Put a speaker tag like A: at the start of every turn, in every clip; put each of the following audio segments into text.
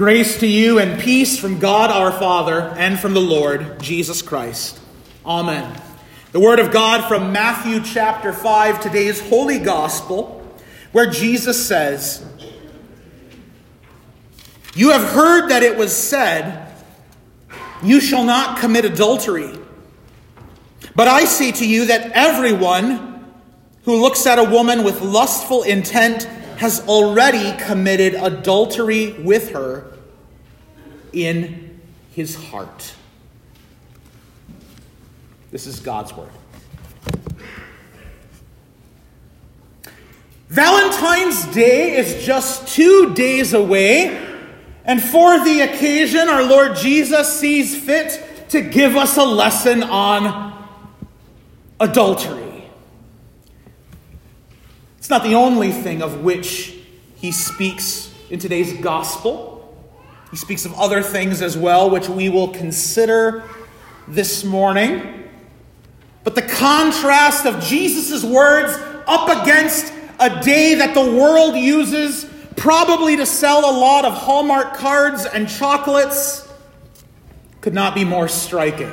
A: Grace to you and peace from God our Father and from the Lord Jesus Christ. Amen. The Word of God from Matthew chapter 5, today's Holy Gospel, where Jesus says, You have heard that it was said, You shall not commit adultery. But I say to you that everyone who looks at a woman with lustful intent has already committed adultery with her in his heart. This is God's word. Valentine's Day is just two days away, and for the occasion, our Lord Jesus sees fit to give us a lesson on adultery. It's not the only thing of which he speaks in today's gospel. He speaks of other things as well, which we will consider this morning. But the contrast of Jesus' words up against a day that the world uses probably to sell a lot of Hallmark cards and chocolates could not be more striking.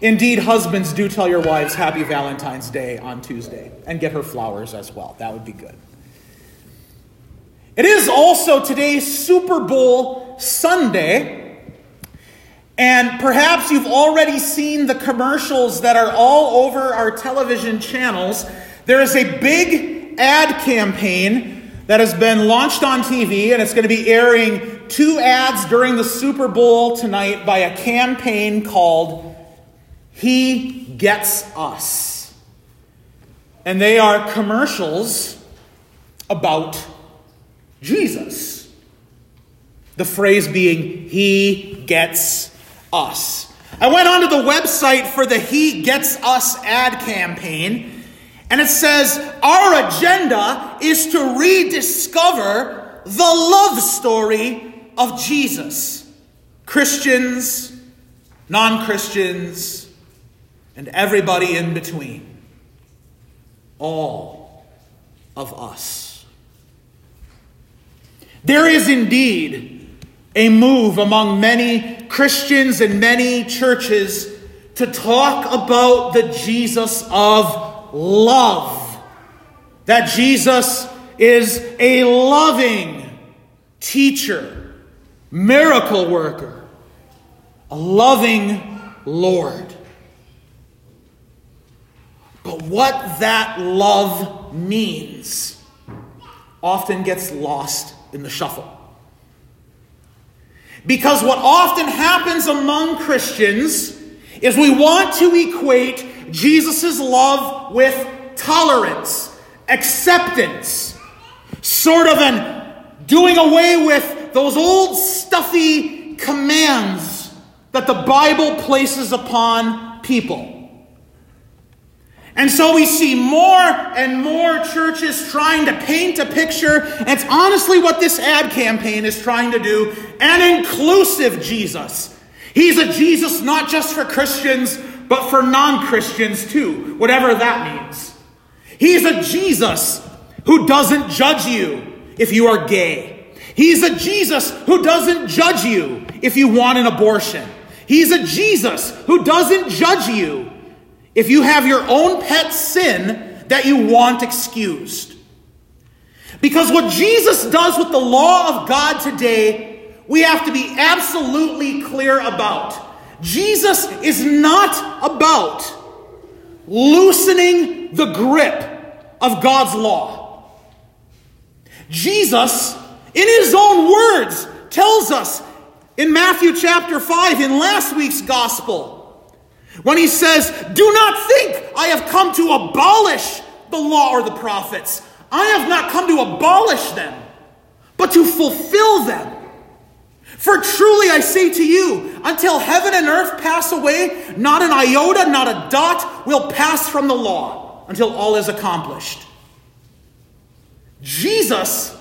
A: Indeed, husbands, do tell your wives Happy Valentine's Day on Tuesday and get her flowers as well. That would be good. It is also today's Super Bowl Sunday, and perhaps you've already seen the commercials that are all over our television channels. There is a big ad campaign that has been launched on TV, and it's going to be airing two ads during the Super Bowl tonight by a campaign called he gets us. And they are commercials about Jesus. The phrase being, He gets us. I went onto the website for the He Gets Us ad campaign, and it says, Our agenda is to rediscover the love story of Jesus. Christians, non Christians, and everybody in between. All of us. There is indeed a move among many Christians and many churches to talk about the Jesus of love. That Jesus is a loving teacher, miracle worker, a loving Lord. But what that love means often gets lost in the shuffle. Because what often happens among Christians is we want to equate Jesus' love with tolerance, acceptance, sort of an doing away with those old stuffy commands that the Bible places upon people. And so we see more and more churches trying to paint a picture. It's honestly what this ad campaign is trying to do an inclusive Jesus. He's a Jesus not just for Christians, but for non Christians too, whatever that means. He's a Jesus who doesn't judge you if you are gay. He's a Jesus who doesn't judge you if you want an abortion. He's a Jesus who doesn't judge you if you have your own pet sin that you want excused. Because what Jesus does with the law of God today, we have to be absolutely clear about. Jesus is not about loosening the grip of God's law. Jesus, in his own words, tells us in Matthew chapter 5, in last week's gospel, when he says, Do not think I have come to abolish the law or the prophets. I have not come to abolish them, but to fulfill them. For truly I say to you, until heaven and earth pass away, not an iota, not a dot will pass from the law until all is accomplished. Jesus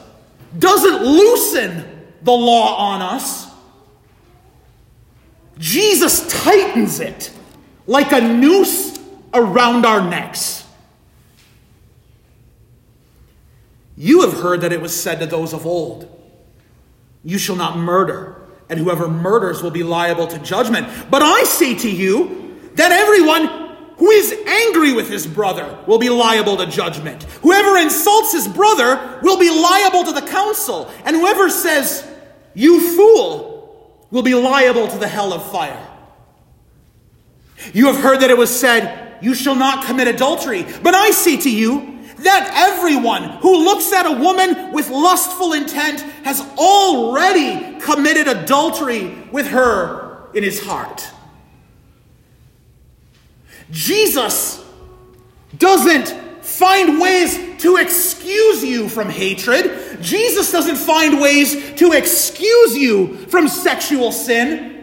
A: doesn't loosen the law on us, Jesus tightens it like a noose around our necks. You have heard that it was said to those of old, You shall not murder, and whoever murders will be liable to judgment. But I say to you that everyone who is angry with his brother will be liable to judgment. Whoever insults his brother will be liable to the council. And whoever says, You fool, will be liable to the hell of fire. You have heard that it was said, You shall not commit adultery. But I say to you, that everyone who looks at a woman with lustful intent has already committed adultery with her in his heart. Jesus doesn't find ways to excuse you from hatred. Jesus doesn't find ways to excuse you from sexual sin.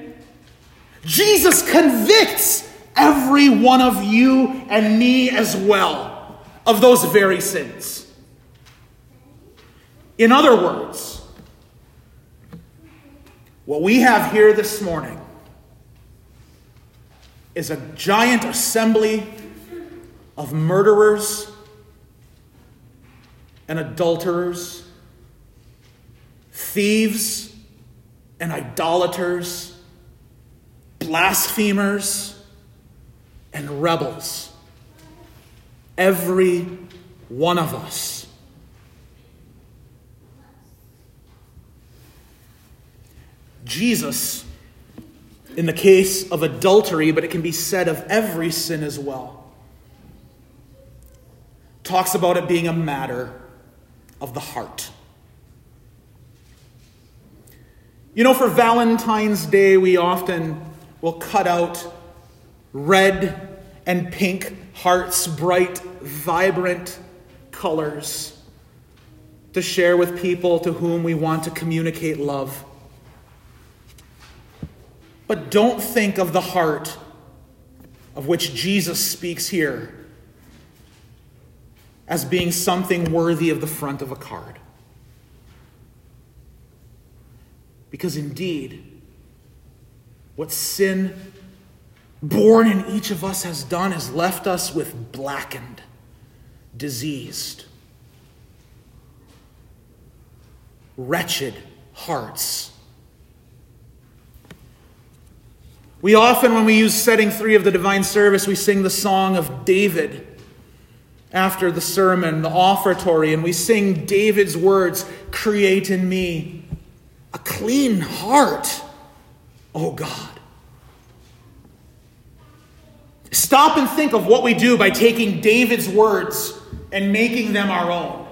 A: Jesus convicts every one of you and me as well of those very sins. In other words, what we have here this morning is a giant assembly of murderers and adulterers, thieves and idolaters, blasphemers and rebels. Every one of us. Jesus, in the case of adultery, but it can be said of every sin as well, talks about it being a matter of the heart. You know, for Valentine's Day, we often will cut out red and pink hearts, bright, vibrant colors to share with people to whom we want to communicate love. But don't think of the heart of which Jesus speaks here as being something worthy of the front of a card. Because indeed, what sin born in each of us has done has left us with blackened, diseased, wretched hearts. We often, when we use setting three of the divine service, we sing the song of David after the sermon, the offertory, and we sing David's words Create in me a clean heart, O God Stop and think of what we do by taking David's words and making them our own.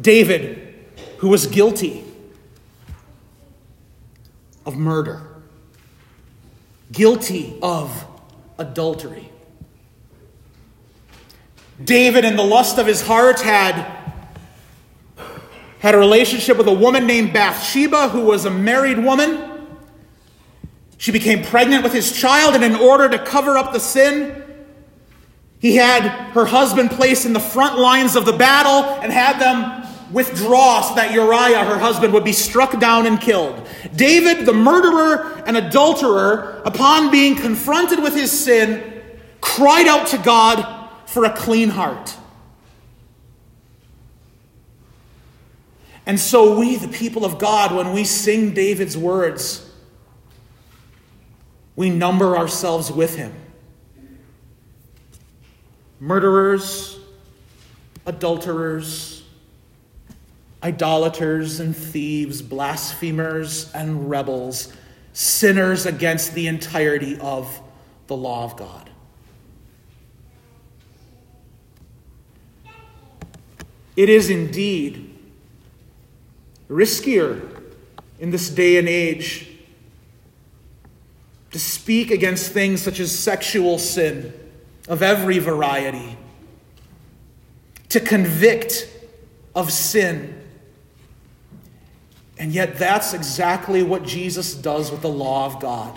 A: David, who was guilty of murder, guilty of adultery. David, in the lust of his heart, had, had a relationship with a woman named Bathsheba, who was a married woman. She became pregnant with his child, and in order to cover up the sin, he had her husband placed in the front lines of the battle and had them withdraw so that Uriah, her husband, would be struck down and killed. David, the murderer and adulterer, upon being confronted with his sin, cried out to God for a clean heart. And so, we, the people of God, when we sing David's words, we number ourselves with him. Murderers, adulterers, idolaters and thieves, blasphemers and rebels, sinners against the entirety of the law of God. It is indeed riskier in this day and age to speak against things such as sexual sin of every variety, to convict of sin. And yet, that's exactly what Jesus does with the law of God.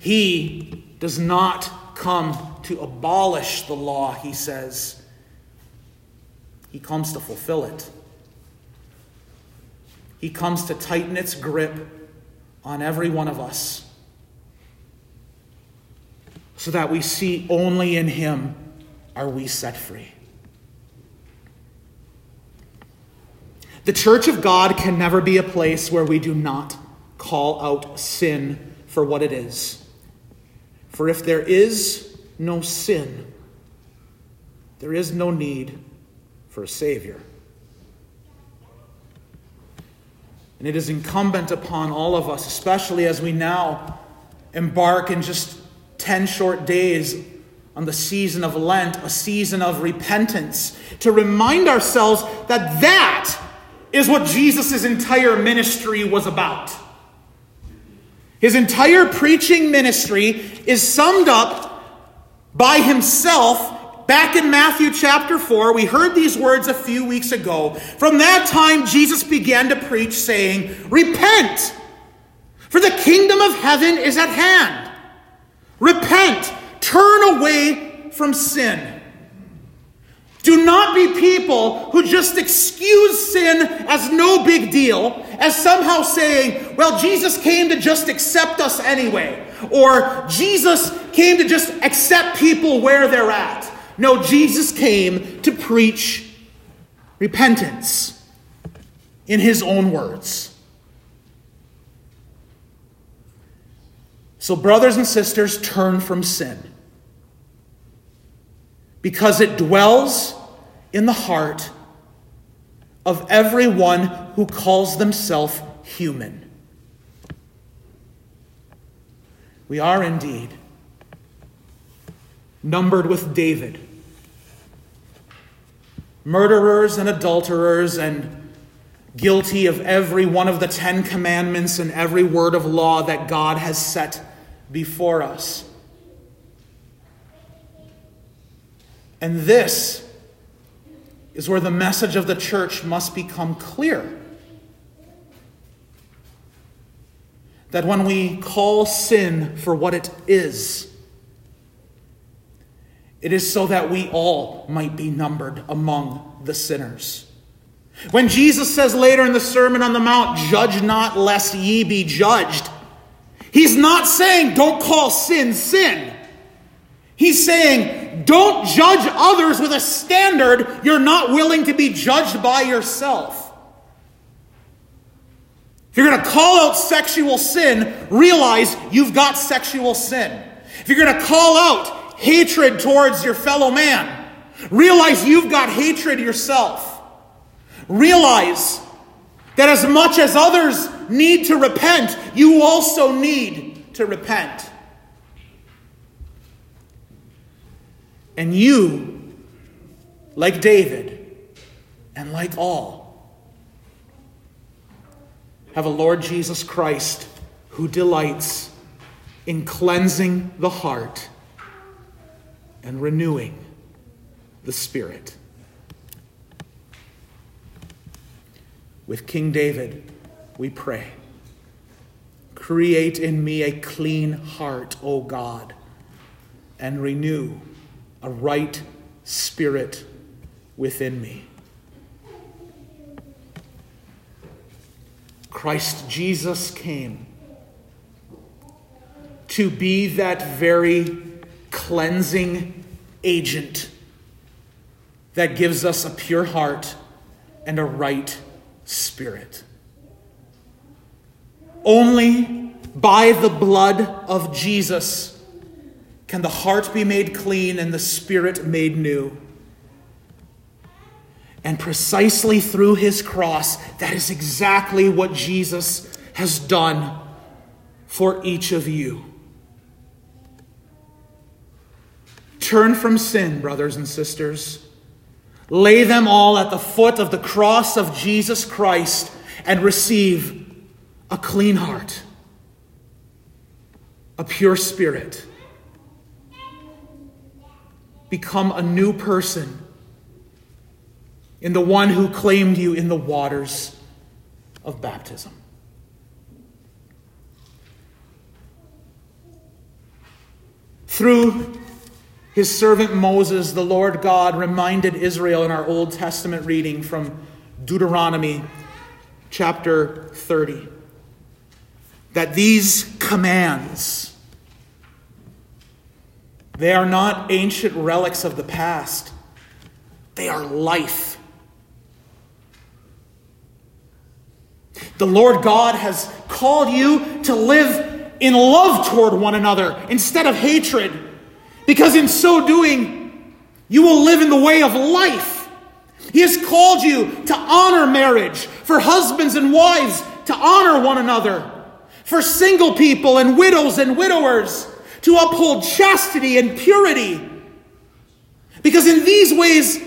A: He does not come to abolish the law, he says. He comes to fulfill it. He comes to tighten its grip on every one of us so that we see only in Him are we set free. The church of God can never be a place where we do not call out sin for what it is. For if there is no sin, there is no need for a Savior. And it is incumbent upon all of us, especially as we now embark in just 10 short days on the season of Lent, a season of repentance, to remind ourselves that that is what Jesus' entire ministry was about. His entire preaching ministry is summed up by himself back in Matthew chapter 4. We heard these words a few weeks ago. From that time, Jesus began to preach, saying, Repent, for the kingdom of heaven is at hand. Repent, turn away from sin. Do not be people who just excuse sin as no big deal, as somehow saying, well, Jesus came to just accept us anyway, or Jesus came to just accept people where they're at. No, Jesus came to preach repentance in his own words. So, brothers and sisters, turn from sin because it dwells in the heart of everyone who calls themselves human. We are indeed numbered with David murderers and adulterers and guilty of every one of the Ten Commandments and every word of law that God has set before us. And this is where the message of the church must become clear. That when we call sin for what it is, it is so that we all might be numbered among the sinners. When Jesus says later in the Sermon on the Mount, Judge not lest ye be judged, he's not saying don't call sin sin. He's saying don't judge others with a standard you're not willing to be judged by yourself. If you're going to call out sexual sin, realize you've got sexual sin. If you're going to call out hatred towards your fellow man. Realize you've got hatred yourself. Realize that as much as others need to repent, you also need to repent. And you, like David, and like all, have a Lord Jesus Christ who delights in cleansing the heart and renewing the Spirit. With King David, we pray Create in me a clean heart, O God, and renew a right spirit within me. Christ Jesus came to be that very cleansing agent that gives us a pure heart and a right spirit. Only by the blood of Jesus can the heart be made clean and the spirit made new. And precisely through his cross, that is exactly what Jesus has done for each of you. Turn from sin, brothers and sisters. Lay them all at the foot of the cross of Jesus Christ and receive a clean heart, a pure spirit. Become a new person in the one who claimed you in the waters of baptism. Through his servant Moses, the Lord God reminded Israel in our Old Testament reading from Deuteronomy chapter 30 that these commands they are not ancient relics of the past. They are life. The Lord God has called you to live in love toward one another instead of hatred, because in so doing, you will live in the way of life. He has called you to honor marriage, for husbands and wives to honor one another, for single people and widows and widowers to uphold chastity and purity. Because in these ways,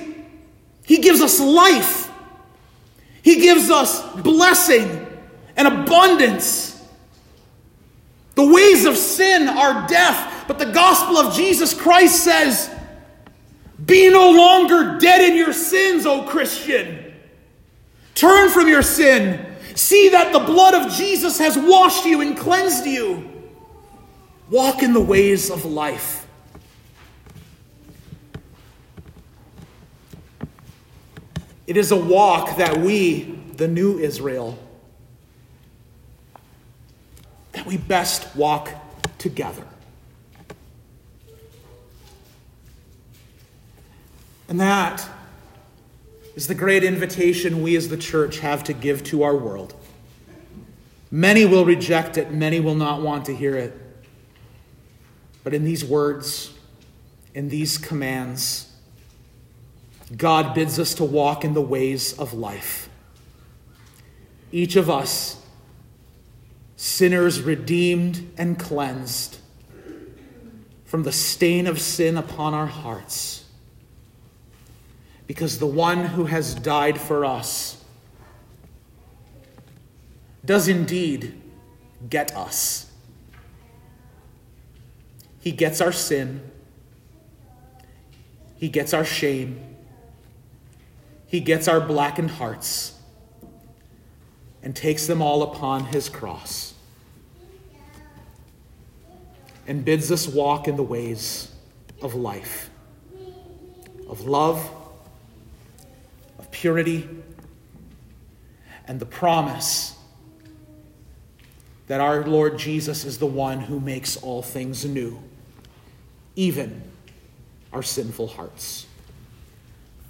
A: He gives us life, He gives us blessing and abundance. The ways of sin are death, but the gospel of Jesus Christ says, Be no longer dead in your sins, O Christian. Turn from your sin. See that the blood of Jesus has washed you and cleansed you. Walk in the ways of life. It is a walk that we, the new Israel, that we best walk together. And that is the great invitation we as the church have to give to our world. Many will reject it, many will not want to hear it. But in these words, in these commands, God bids us to walk in the ways of life. Each of us, sinners redeemed and cleansed from the stain of sin upon our hearts, because the one who has died for us does indeed get us. He gets our sin. He gets our shame. He gets our blackened hearts and takes them all upon his cross and bids us walk in the ways of life, of love, purity, and the promise that our Lord Jesus is the one who makes all things new even our sinful hearts.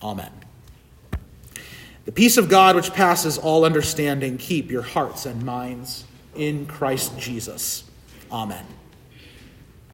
A: Amen. The peace of God, which passes all understanding, keep your hearts and minds in Christ Jesus. Amen.